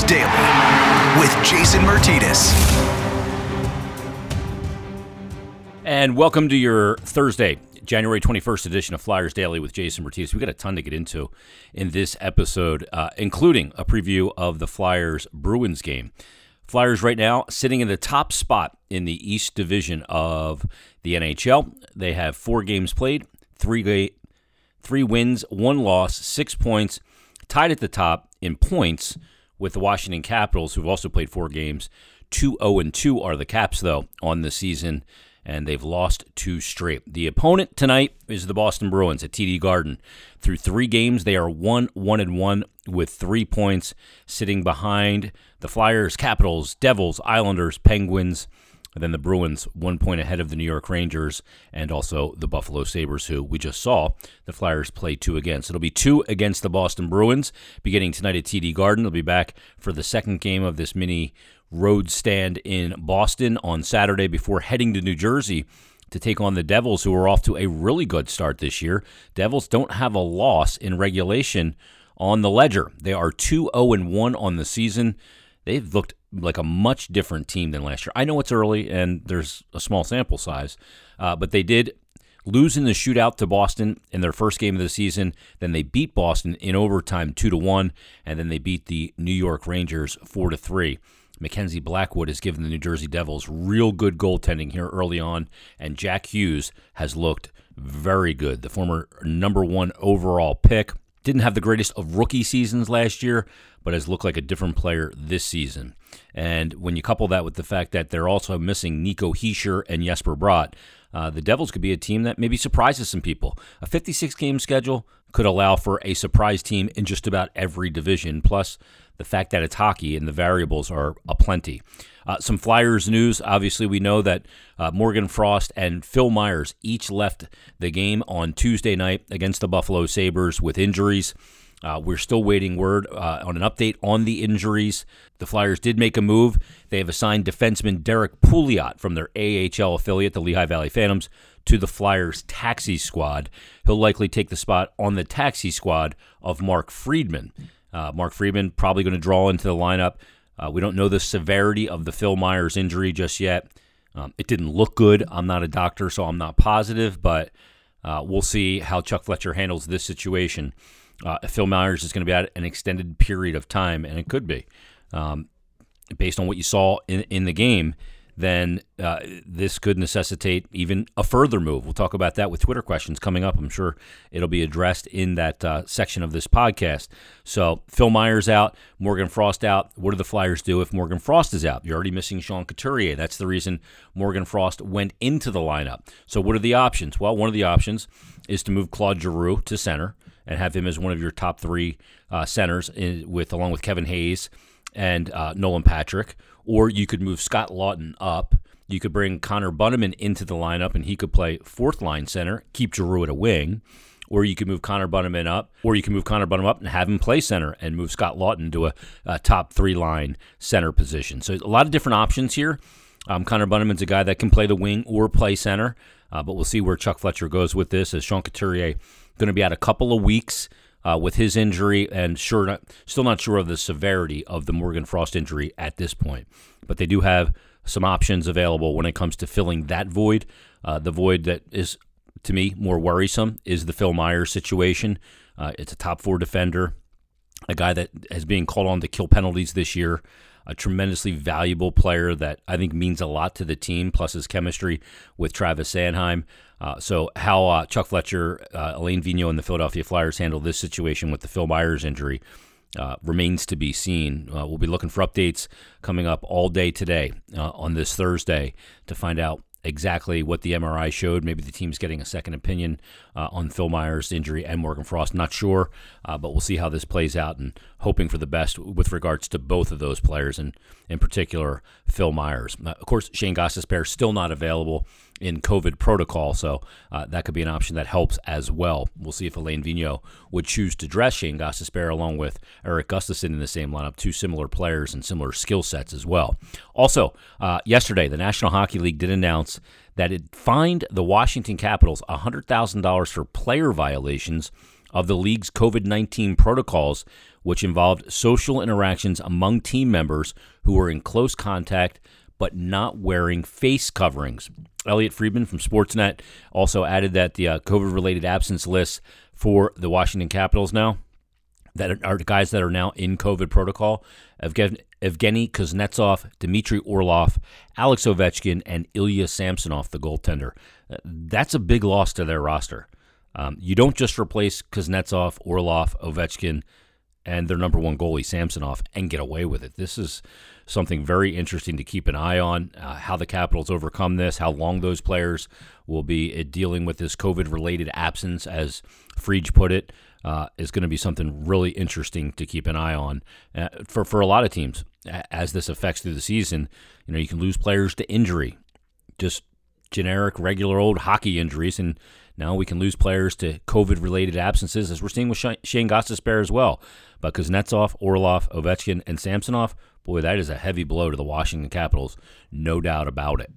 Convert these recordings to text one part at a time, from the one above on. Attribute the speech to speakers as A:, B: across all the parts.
A: Daily with Jason Martinez.
B: And welcome to your Thursday, January 21st edition of Flyers Daily with Jason Martinez. We got a ton to get into in this episode, uh, including a preview of the Flyers Bruins game. Flyers right now sitting in the top spot in the East Division of the NHL. They have four games played, three three wins, one loss, six points, tied at the top in points with the Washington Capitals, who've also played four games. 2 0 and 2 are the Caps, though, on the season, and they've lost two straight. The opponent tonight is the Boston Bruins at TD Garden. Through three games, they are 1 1 and 1 with three points, sitting behind the Flyers, Capitals, Devils, Islanders, Penguins, and then the Bruins, one point ahead of the New York Rangers and also the Buffalo Sabres, who we just saw the Flyers play two against. It'll be two against the Boston Bruins beginning tonight at TD Garden. They'll be back for the second game of this mini road stand in Boston on Saturday before heading to New Jersey to take on the Devils, who are off to a really good start this year. Devils don't have a loss in regulation on the ledger. They are 2 0 1 on the season. They've looked like a much different team than last year. I know it's early and there's a small sample size, uh, but they did lose in the shootout to Boston in their first game of the season. Then they beat Boston in overtime two to one, and then they beat the New York Rangers four to three. Mackenzie Blackwood has given the New Jersey Devils real good goaltending here early on, and Jack Hughes has looked very good. The former number one overall pick didn't have the greatest of rookie seasons last year, but has looked like a different player this season. And when you couple that with the fact that they're also missing Nico Hischier and Jesper Bratt, uh, the Devils could be a team that maybe surprises some people. A 56 game schedule could allow for a surprise team in just about every division. Plus, the fact that it's hockey and the variables are aplenty. Uh, some Flyers news. Obviously, we know that uh, Morgan Frost and Phil Myers each left the game on Tuesday night against the Buffalo Sabres with injuries. Uh, we're still waiting word uh, on an update on the injuries. The Flyers did make a move. They have assigned defenseman Derek Pouliot from their AHL affiliate, the Lehigh Valley Phantoms, to the Flyers taxi squad. He'll likely take the spot on the taxi squad of Mark Friedman. Uh, Mark Friedman probably going to draw into the lineup. Uh, we don't know the severity of the Phil Myers injury just yet. Um, it didn't look good. I'm not a doctor, so I'm not positive, but uh, we'll see how Chuck Fletcher handles this situation. Uh, Phil Myers is going to be out an extended period of time, and it could be, um, based on what you saw in, in the game, then uh, this could necessitate even a further move. We'll talk about that with Twitter questions coming up. I'm sure it'll be addressed in that uh, section of this podcast. So, Phil Myers out, Morgan Frost out. What do the Flyers do if Morgan Frost is out? You're already missing Sean Couturier. That's the reason Morgan Frost went into the lineup. So, what are the options? Well, one of the options is to move Claude Giroux to center and have him as one of your top three uh, centers in, with along with Kevin Hayes and uh, Nolan Patrick. Or you could move Scott Lawton up. You could bring Connor Bunnaman into the lineup, and he could play fourth line center. Keep Giroux at a wing. Or you could move Connor Bunnaman up, or you can move Connor Bunnaman up and have him play center and move Scott Lawton to a, a top three line center position. So a lot of different options here. Um, Connor Bunnaman's a guy that can play the wing or play center, uh, but we'll see where Chuck Fletcher goes with this. As Sean Couturier going to be out a couple of weeks uh, with his injury, and sure, not, still not sure of the severity of the Morgan Frost injury at this point. But they do have some options available when it comes to filling that void. Uh, the void that is, to me, more worrisome is the Phil Myers situation. Uh, it's a top four defender, a guy that has being called on to kill penalties this year a tremendously valuable player that I think means a lot to the team, plus his chemistry with Travis Sanheim. Uh, so, how uh, Chuck Fletcher, uh, Alain Vigneault, and the Philadelphia Flyers handle this situation with the Phil Myers injury uh, remains to be seen. Uh, we'll be looking for updates coming up all day today uh, on this Thursday to find out exactly what the MRI showed. Maybe the team's getting a second opinion uh, on Phil Myers' injury and Morgan Frost. Not sure, uh, but we'll see how this plays out and hoping for the best with regards to both of those players, and in particular, Phil Myers. Uh, of course, Shane Gostisbehere still not available in COVID protocol, so uh, that could be an option that helps as well. We'll see if Alain Vigneault would choose to dress Shane Gostisbehere along with Eric Gustafsson in the same lineup, two similar players and similar skill sets as well. Also, uh, yesterday, the National Hockey League did announce that it fined the Washington Capitals $100,000 for player violations of the league's COVID 19 protocols, which involved social interactions among team members who were in close contact but not wearing face coverings. Elliotte Friedman from Sportsnet also added that the uh, COVID related absence list for the Washington Capitals now that are guys that are now in COVID protocol Evgeny Kuznetsov, Dmitry Orlov, Alex Ovechkin, and Ilya Samsonov, the goaltender. Uh, that's a big loss to their roster. Um, you don't just replace Kuznetsov, Orlov, Ovechkin, and their number one goalie, Samsonov, and get away with it. This is something very interesting to keep an eye on uh, how the Capitals overcome this, how long those players will be uh, dealing with this COVID related absence, as Frege put it. Uh, is going to be something really interesting to keep an eye on uh, for for a lot of teams as this affects through the season. You know, you can lose players to injury, just generic, regular old hockey injuries, and now we can lose players to COVID related absences, as we're seeing with Shane Gostisbehere as well. But Kuznetsov, Orlov, Ovechkin, and Samsonov, boy, that is a heavy blow to the Washington Capitals, no doubt about it.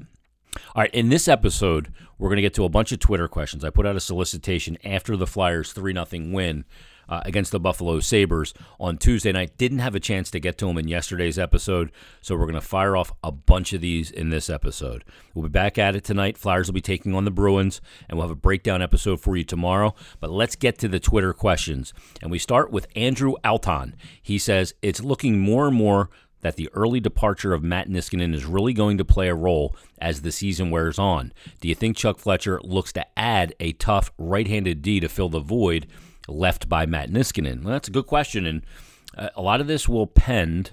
B: All right, in this episode, we're going to get to a bunch of Twitter questions. I put out a solicitation after the Flyers 3 0 win uh, against the Buffalo Sabres on Tuesday night. Didn't have a chance to get to them in yesterday's episode, so we're going to fire off a bunch of these in this episode. We'll be back at it tonight. Flyers will be taking on the Bruins, and we'll have a breakdown episode for you tomorrow. But let's get to the Twitter questions. And we start with Andrew Alton. He says, It's looking more and more that the early departure of Matt Niskanen is really going to play a role as the season wears on. Do you think Chuck Fletcher looks to add a tough right handed D to fill the void left by Matt Niskanen? Well, that's a good question, and uh, a lot of this will pend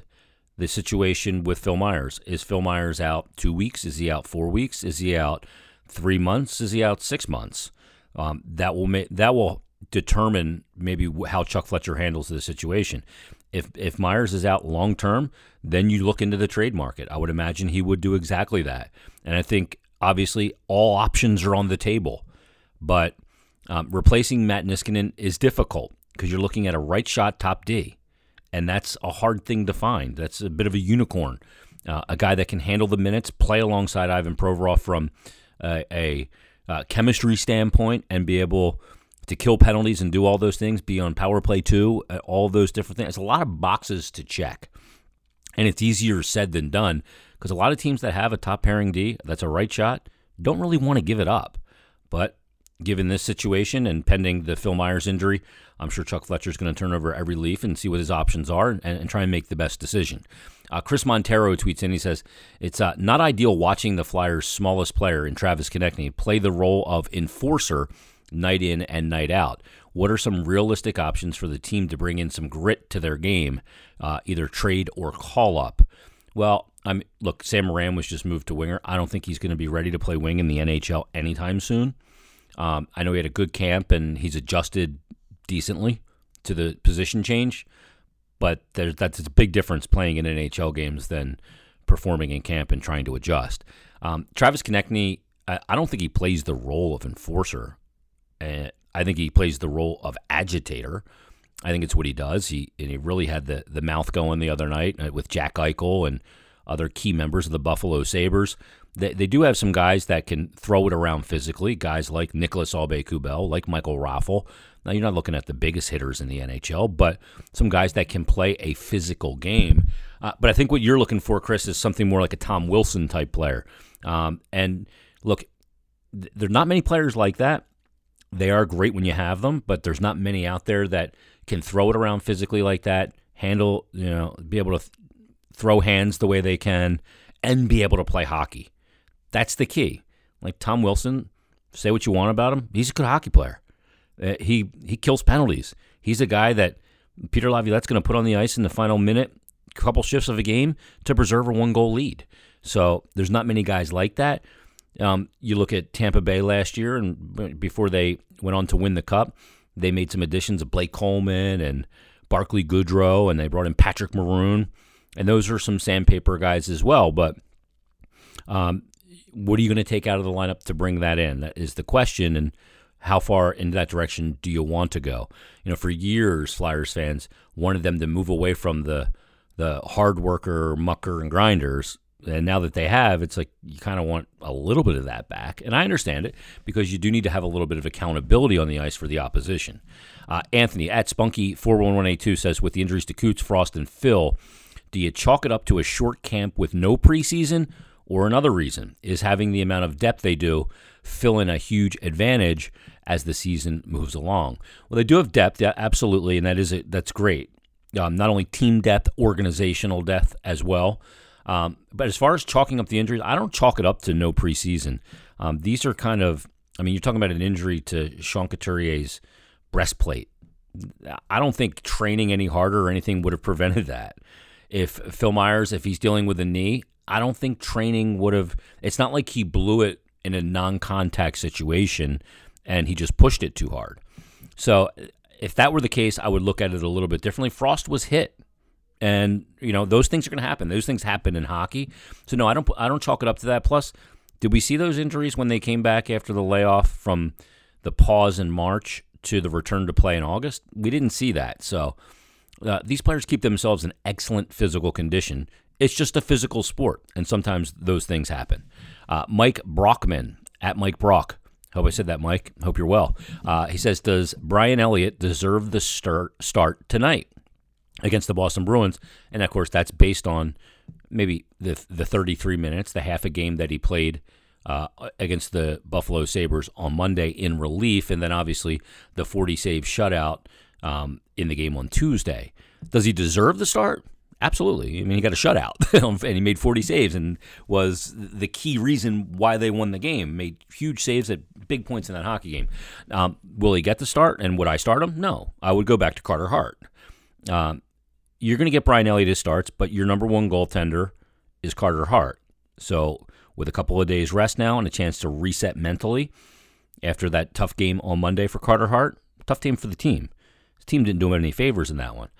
B: the situation with Phil Myers. Is Phil Myers out two weeks? Is he out four weeks? Is he out three months? Is he out six months? Um, that will ma- that will determine maybe how Chuck Fletcher handles the situation. If if Myers is out long term, then you look into the trade market. I would imagine he would do exactly that. And I think obviously all options are on the table, but um, replacing Matt Niskanen is difficult because you're looking at a right shot top D, and that's a hard thing to find. That's a bit of a unicorn, uh, a guy that can handle the minutes, play alongside Ivan Provorov from uh, a uh, chemistry standpoint, and be able to kill penalties and do all those things, be on power play too, uh, all those different things. It's a lot of boxes to check, and it's easier said than done because a lot of teams that have a top pairing D that's a right shot don't really want to give it up, but given this situation and pending the Phil Myers injury, I'm sure Chuck Fletcher is going to turn over every leaf and see what his options are and, and try and make the best decision. Uh, Chris Montero tweets in, he says, It's uh, not ideal watching the Flyers' smallest player in Travis Konecny play the role of enforcer night in and night out. What are some realistic options for the team to bring in some grit to their game, uh, either trade or call up? Well, I'm look. Sam Morin was just moved to winger. I don't think he's going to be ready to play wing in the NHL anytime soon. Um, I know he had a good camp and he's adjusted decently to the position change, but that's a big difference playing in NHL games than performing in camp and trying to adjust. Um, Travis Konecny, I, I, don't think he plays the role of enforcer. Uh, I think he plays the role of agitator. I think it's what he does. He and he really had the the mouth going the other night uh, with Jack Eichel and other key members of the Buffalo Sabres. They, they do have some guys that can throw it around physically, guys like Nicolas Aube-Kubel, like Michael Raffl. Now, you're not looking at the biggest hitters in the NHL, but some guys that can play a physical game. Uh, but I think what you're looking for, Chris, is something more like a Tom Wilson type player. Um, and look, th- there are not many players like that. They are great when you have them, but there's not many out there that can throw it around physically like that, handle, you know, be able to th- throw hands the way they can, and be able to play hockey. That's the key. Like Tom Wilson, say what you want about him, he's a good hockey player. Uh, he he kills penalties. He's a guy that Peter Laviolette's going to put on the ice in the final minute, couple shifts of a game to preserve a one goal lead. So there's not many guys like that. Um, you look at Tampa Bay last year, and before they went on to win the cup, they made some additions of Blake Coleman and Barclay Goodrow, and they brought in Patrick Maroon, and those are some sandpaper guys as well. But um, what are you going to take out of the lineup to bring that in? That is the question. And how far in that direction do you want to go? You know, for years, Flyers fans wanted them to move away from the the hard worker, mucker, and grinders And now that they have, it's like you kind of want a little bit of that back. And I understand it because you do need to have a little bit of accountability on the ice for the opposition. Uh, Anthony at Spunky41182 says, with the injuries to Coots, Frost, and Phil, do you chalk it up to a short camp with no preseason or another reason? Is having the amount of depth they do fill in a huge advantage as the season moves along? Well, they do have depth, yeah, absolutely, and that is a, that's great. Um, not only team depth, organizational depth as well. Um, but as far as chalking up the injuries, I don't chalk it up to no preseason. Um, these are kind of, I mean, you're talking about an injury to Sean Couturier's breastplate. I don't think training any harder or anything would have prevented that. If Phil Myers, if he's dealing with a knee, I don't think training would have. It's not like he blew it in a non contact situation and he just pushed it too hard. So if that were the case, I would look at it a little bit differently. Frost was hit and you know those things are going to happen. Those things happen in hockey. So no, I don't. I don't chalk it up to that. Plus, did we see those injuries when they came back after the layoff from the pause in March to the return to play in August? We didn't see that. So uh, these players keep themselves in excellent physical condition. It's just a physical sport, and sometimes those things happen. Uh, Mike Brockman at Mike Brock. Hope I said that, Mike. Hope you're well. Uh, he says, "Does Brian Elliott deserve the start start tonight?" against the Boston Bruins, and of course that's based on maybe the the 33 minutes, the half a game that he played uh, against the Buffalo Sabres on Monday in relief, and then obviously the 40 save shutout um, in the game on Tuesday. Does he deserve the start? Absolutely. I mean, he got a shutout and he made 40 saves and was the key reason why they won the game. Made huge saves at big points in that hockey game. Um, will he get the start? And would I start him? No. I would go back to Carter Hart. Um, you're going to get Brian Elliott starts, but your number one goaltender is Carter Hart. So, with a couple of days rest now and a chance to reset mentally after that tough game on Monday for Carter Hart, tough game for the team. The team didn't do him any favors in that one.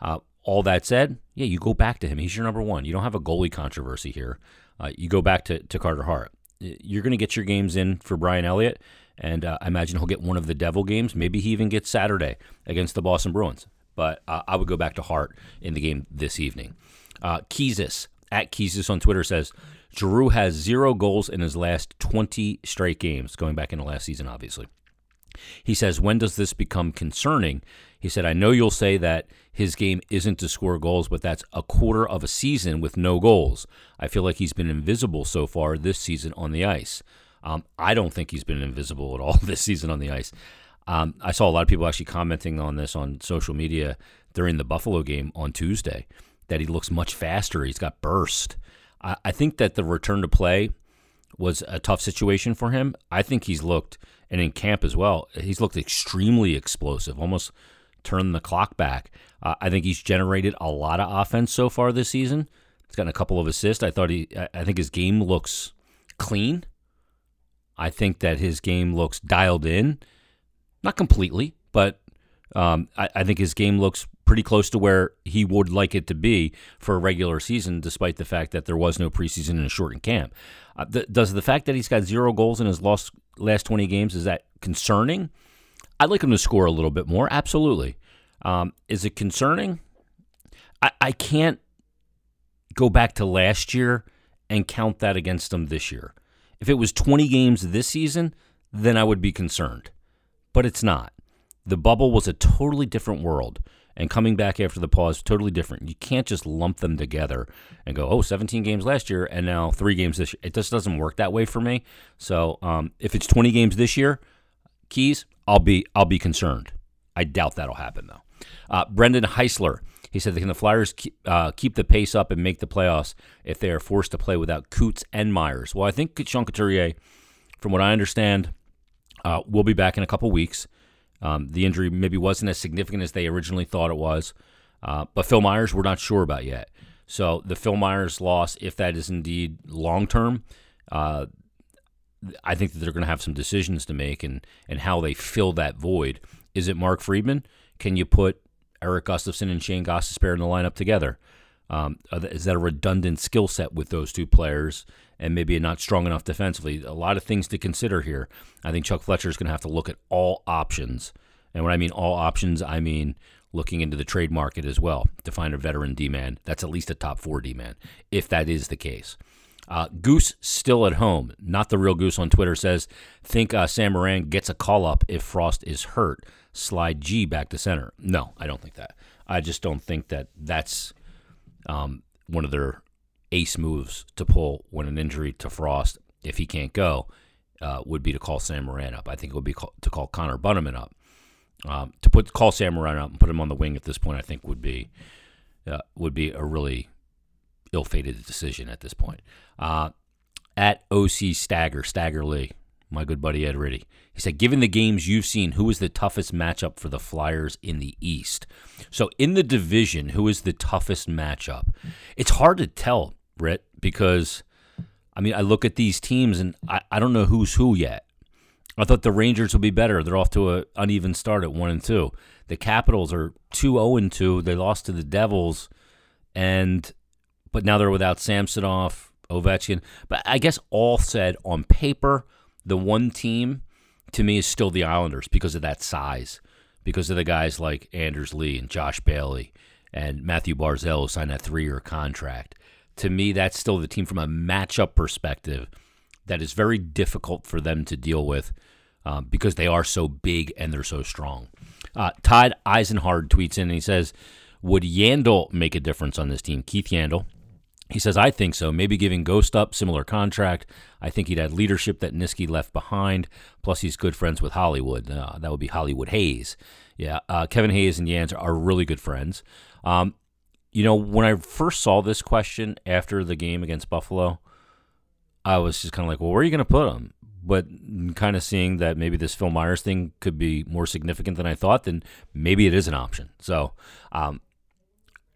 B: Uh, all that said, yeah, you go back to him. He's your number one. You don't have a goalie controversy here. Uh, you go back to, to Carter Hart. You're going to get your games in for Brian Elliott, and uh, I imagine he'll get one of the Devil games. Maybe he even gets Saturday against the Boston Bruins but uh, I would go back to Hart in the game this evening. Uh, at Keezus on Twitter says, Giroux has zero goals in his last 20 straight games, going back into last season, obviously. He says, When does this become concerning? He said, I know you'll say that his game isn't to score goals, but that's a quarter of a season with no goals. I feel like he's been invisible so far this season on the ice. Um, I don't think he's been invisible at all this season on the ice. Um, I saw a lot of people actually commenting on this on social media during the Buffalo game on Tuesday that he looks much faster. He's got burst. I, I think that the return to play was a tough situation for him. I think he's looked, and in camp as well, he's looked extremely explosive, almost turned the clock back. Uh, I think he's generated a lot of offense so far this season. He's gotten a couple of assists. I thought he, I think his game looks clean. I think that his game looks dialed in. Not completely, but um, I, I, think his game looks pretty close to where he would like it to be for a regular season, despite the fact that there was no preseason and a shortened camp. Uh, th- does the fact that he's got zero goals in his last last 20 games is that concerning? I'd like him to score a little bit more. Absolutely. Um, is it concerning? I, I can't go back to last year and count that against him this year. If it was 20 games this season, then I would be concerned but it's not. The bubble was a totally different world. And coming back after the pause, totally different. You can't just lump them together and go, oh, 17 games last year and now three games this year. It just doesn't work that way for me. So um, if it's 20 games this year, keys, I'll be I'll be concerned. I doubt that'll happen though. Uh, Brendan Heisler, he said, can the Flyers keep, uh, keep the pace up and make the playoffs if they are forced to play without Coots and Myers? Well, I think Sean Couturier, from what I understand, uh, will be back in a couple weeks. Um, the injury maybe wasn't as significant as they originally thought it was, uh, but Phil Myers we're not sure about yet. So the Phil Myers loss, if that is indeed long term, uh, I think that they're going to have some decisions to make and and how they fill that void. Is it Mark Friedman? Can you put Eric Gustafsson and Shane Gostisbehere in the lineup together? Um, is that a redundant skill set with those two players? And maybe not strong enough defensively. A lot of things to consider here. I think Chuck Fletcher is going to have to look at all options And when I mean all options, I mean looking into the trade market as well to find a veteran D man that's at least a top four D man, if that is the case. Uh, Goose still at home. Not the real Goose on Twitter says, think uh, Sam Morin gets a call up if Frost is hurt. Slide G back to center. No, I don't think that. I just don't think that that's um, one of their ace moves to pull when an injury to Frost, if he can't go, uh, would be to call Sam Morin up. I think it would be call, to call Connor Bunnaman up. Um, to put call Sam Morin up and put him on the wing at this point, I think would be uh, would be a really ill-fated decision at this point. Uh, at OC Stagger Stagger Lee, my good buddy Ed Riddy, he said, given the games you've seen, who is the toughest matchup for the Flyers in the East? So in the division, who is the toughest matchup? It's hard to tell, Britt, because I mean I look at these teams and I, I don't know who's who yet. I thought the Rangers would be better. They're off to an uneven start at one and two. The Capitals are two zero oh and two. They lost to the Devils, and but now they're without Samsonov, Ovechkin. But I guess all said on paper, the one team to me is still the Islanders because of that size, because of the guys like Anders Lee and Josh Bailey and Mathew Barzal who signed that three year contract. To me, that's still the team from a matchup perspective that is very difficult for them to deal with um, because they are so big and they're so strong. Uh, Todd Eisenhard tweets in and he says, Would Yandle make a difference on this team? Keith Yandle. He says, I think so. Maybe giving Ghost up, similar contract. I think he'd had leadership that Niski left behind. Plus, he's good friends with Hollywood. Uh, that would be Hollywood Hayes. Yeah, uh, Kevin Hayes and Yans are really good friends. Um, you know, when I first saw this question after the game against Buffalo, I was just kind of like, well, where are you going to put him? But kind of seeing that maybe this Phil Myers thing could be more significant than I thought, then maybe it is an option. So um,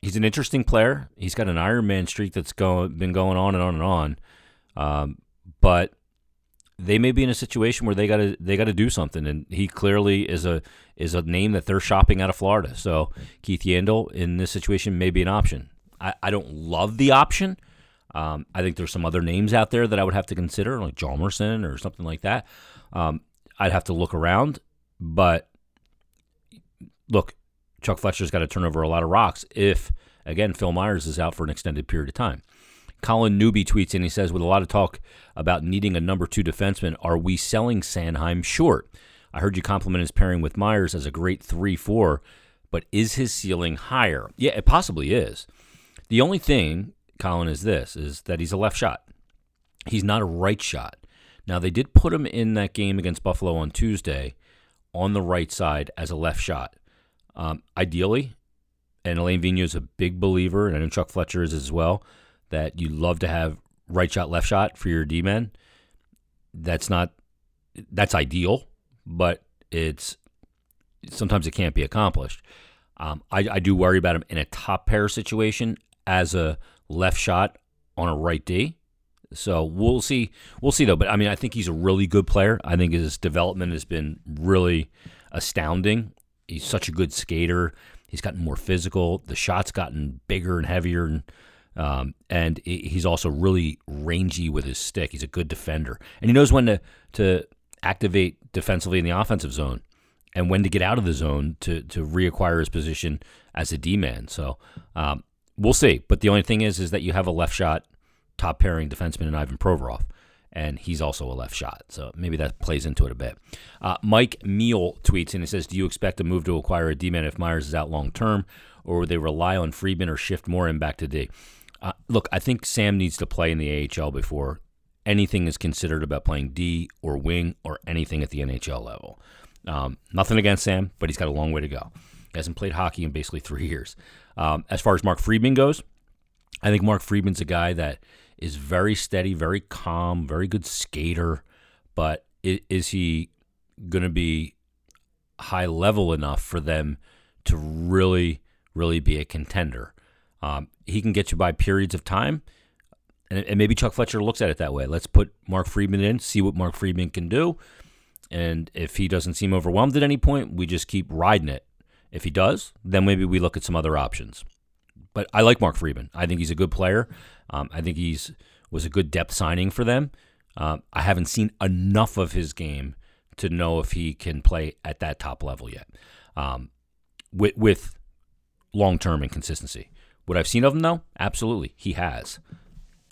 B: he's an interesting player. He's got an Iron Man streak that's going been going on and on and on. Um, but they may be in a situation where they got to they got to do something, and he clearly is a is a name that they're shopping out of Florida. So Keith Yandle in this situation may be an option. I, I don't love the option um, I think there's some other names out there that I would have to consider, like Hjalmarsson or something like that. Um, I'd have to look around, but look, Chuck Fletcher's got to turn over a lot of rocks if, again, Phil Myers is out for an extended period of time. Colin Newby tweets and he says, with a lot of talk about needing a number two defenseman, are we selling Sanheim short? I heard you compliment his pairing with Myers as a great 3 4, but is his ceiling higher? Yeah, it possibly is. The only thing Colin, is this: is that he's a left shot. He's not a right shot. Now they did put him in that game against Buffalo on Tuesday on the right side as a left shot. Um, ideally, and Alain Vigneault is a big believer, and I know Chuck Fletcher is as well, that you love to have right shot, left shot for your D men. That's not that's ideal, but it's sometimes it can't be accomplished. Um, I, I do worry about him in a top pair situation as a left shot on a right D. So we'll see. We'll see though. But I mean, I think he's a really good player. I think his development has been really astounding. He's such a good skater. He's gotten more physical. The shot's gotten bigger and heavier, and um, and he's also really rangy with his stick. He's a good defender, and he knows when to to activate defensively in the offensive zone, and when to get out of the zone to to reacquire his position as a D man. So um, we'll see. But the only thing is, is that you have a left shot top pairing defenseman in Ivan Provorov, and he's also a left shot. So maybe that plays into it a bit. Uh, Mike Meal tweets and he says, "Do you expect a move to acquire a D-man if Myers is out long term, or would they rely on Friedman or shift Morin back to D?" Uh, look, I think Sam needs to play in the AHL before anything is considered about playing D or wing or anything at the NHL level. Um, nothing against Sam, but he's got a long way to go. He hasn't played hockey in basically three years. Um, as far as Mark Friedman goes, I think Mark Friedman's a guy that is very steady, very calm, very good skater. But is he going to be high level enough for them to really, really be a contender? Um, he can get you by periods of time. And, and maybe Chuck Fletcher looks at it that way. Let's put Mark Friedman in, see what Mark Friedman can do. And if he doesn't seem overwhelmed at any point, we just keep riding it if he does, then maybe we look at some other options. But I like Mark Friedman. I think he's a good player. Um, I think he's was a good depth signing for them. Um, I haven't seen enough of his game to know if he can play at that top level yet. Um, with with long term and consistency. What I've seen of him though, absolutely, he has.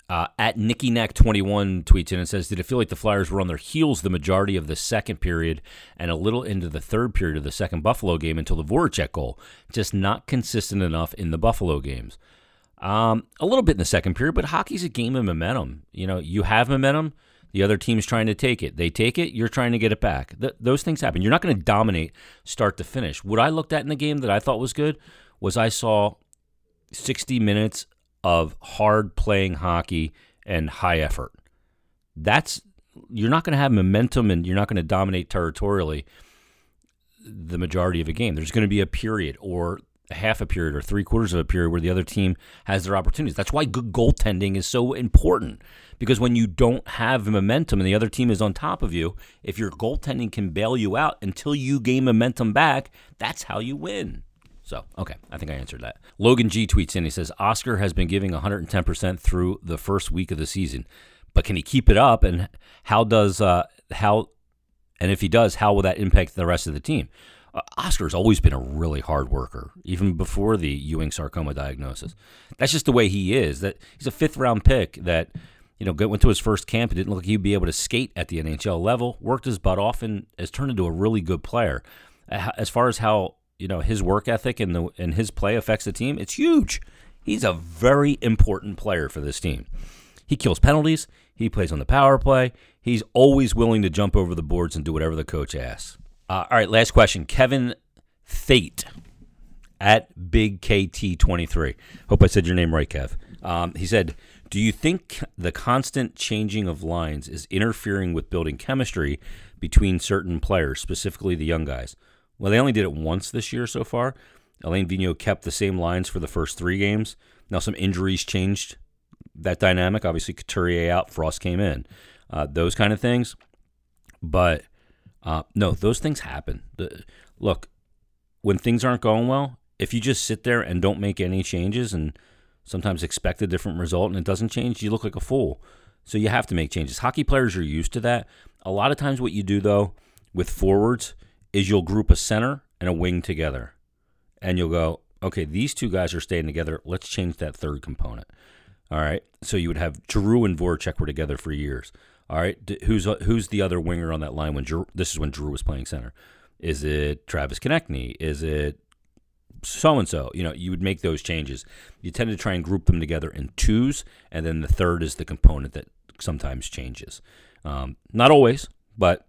B: Uh, at Nicky Neck 21 tweets in and says, Did it feel like the Flyers were on their heels the majority of the second period and a little into the third period of the second Buffalo game until the Voracek goal? Just not consistent enough in the Buffalo games. Um, a little bit in the second period, but hockey's a game of momentum. You know, you have momentum, the other team's trying to take it. They take it, you're trying to get it back. Th- those things happen. You're not going to dominate start to finish. What I looked at in the game that I thought was good was I saw 60 minutes of hard playing hockey and high effort. That's you're not going to have momentum and you're not going to dominate territorially the majority of a game. There's going to be a period or half a period or three quarters of a period where the other team has their opportunities. That's why good goaltending is so important because when you don't have momentum and the other team is on top of you, if your goaltending can bail you out until you gain momentum back, that's how you win. So, okay, I think I answered that. Logan G tweets in. He says Oskar has been giving 110% through the first week of the season, but can he keep it up? And how does uh, how and if he does, how will that impact the rest of the team? Uh, Oskar's always been a really hard worker, even before the Ewing sarcoma diagnosis. That's just the way he is. That he's a fifth round pick that you know went to his first camp. It didn't look like he'd be able to skate at the NHL level. Worked his butt off and has turned into a really good player. As far as how you know his work ethic and the and his play affects the team, it's huge. He's a very important player for this team. He kills penalties. He plays on the power play. He's always willing to jump over the boards and do whatever the coach asks. Uh, all right, last question. Kevin Thate at Big KT23. Hope I said your name right, Kev. Um, he said, Do you think the constant changing of lines is interfering with building chemistry between certain players, specifically the young guys? Well, they only did it once this year so far. Alain Vigneault kept the same lines for the first three games. Now, some injuries changed that dynamic. Obviously, Couturier out, Frost came in, uh, those kind of things. But uh, no, those things happen. The, look, when things aren't going well, if you just sit there and don't make any changes and sometimes expect a different result and it doesn't change, you look like a fool. So you have to make changes. Hockey players are used to that. A lot of times, what you do though with forwards is you'll group a center and a wing together. And you'll go, okay, these two guys are staying together. Let's change that third component. All right. So you would have Drew and Voracek were together for years. All right. Who's who's the other winger on that line when Giroux, this is when Drew was playing center? Is it Travis Konecny? Is it so and so? You know, you would make those changes. You tend to try and group them together in twos, and then the third is the component that sometimes changes. Um, not always, but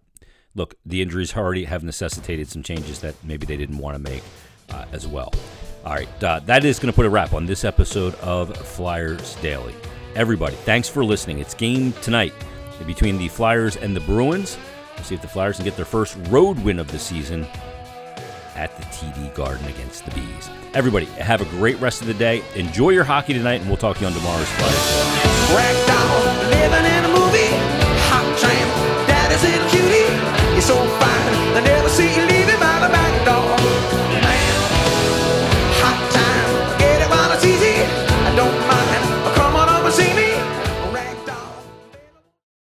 B: look, the injuries already have necessitated some changes that maybe they didn't want to make uh, as well. All right, uh, that is going to put a wrap on this episode of Flyers Daily. Everybody, thanks for listening. It's game tonight between the Flyers and the Bruins. We'll see if the Flyers can get their first road win of the season at the TD Garden against the Bees. Everybody, have a great rest of the day. Enjoy your hockey tonight, and we'll talk to you on tomorrow's Flyers.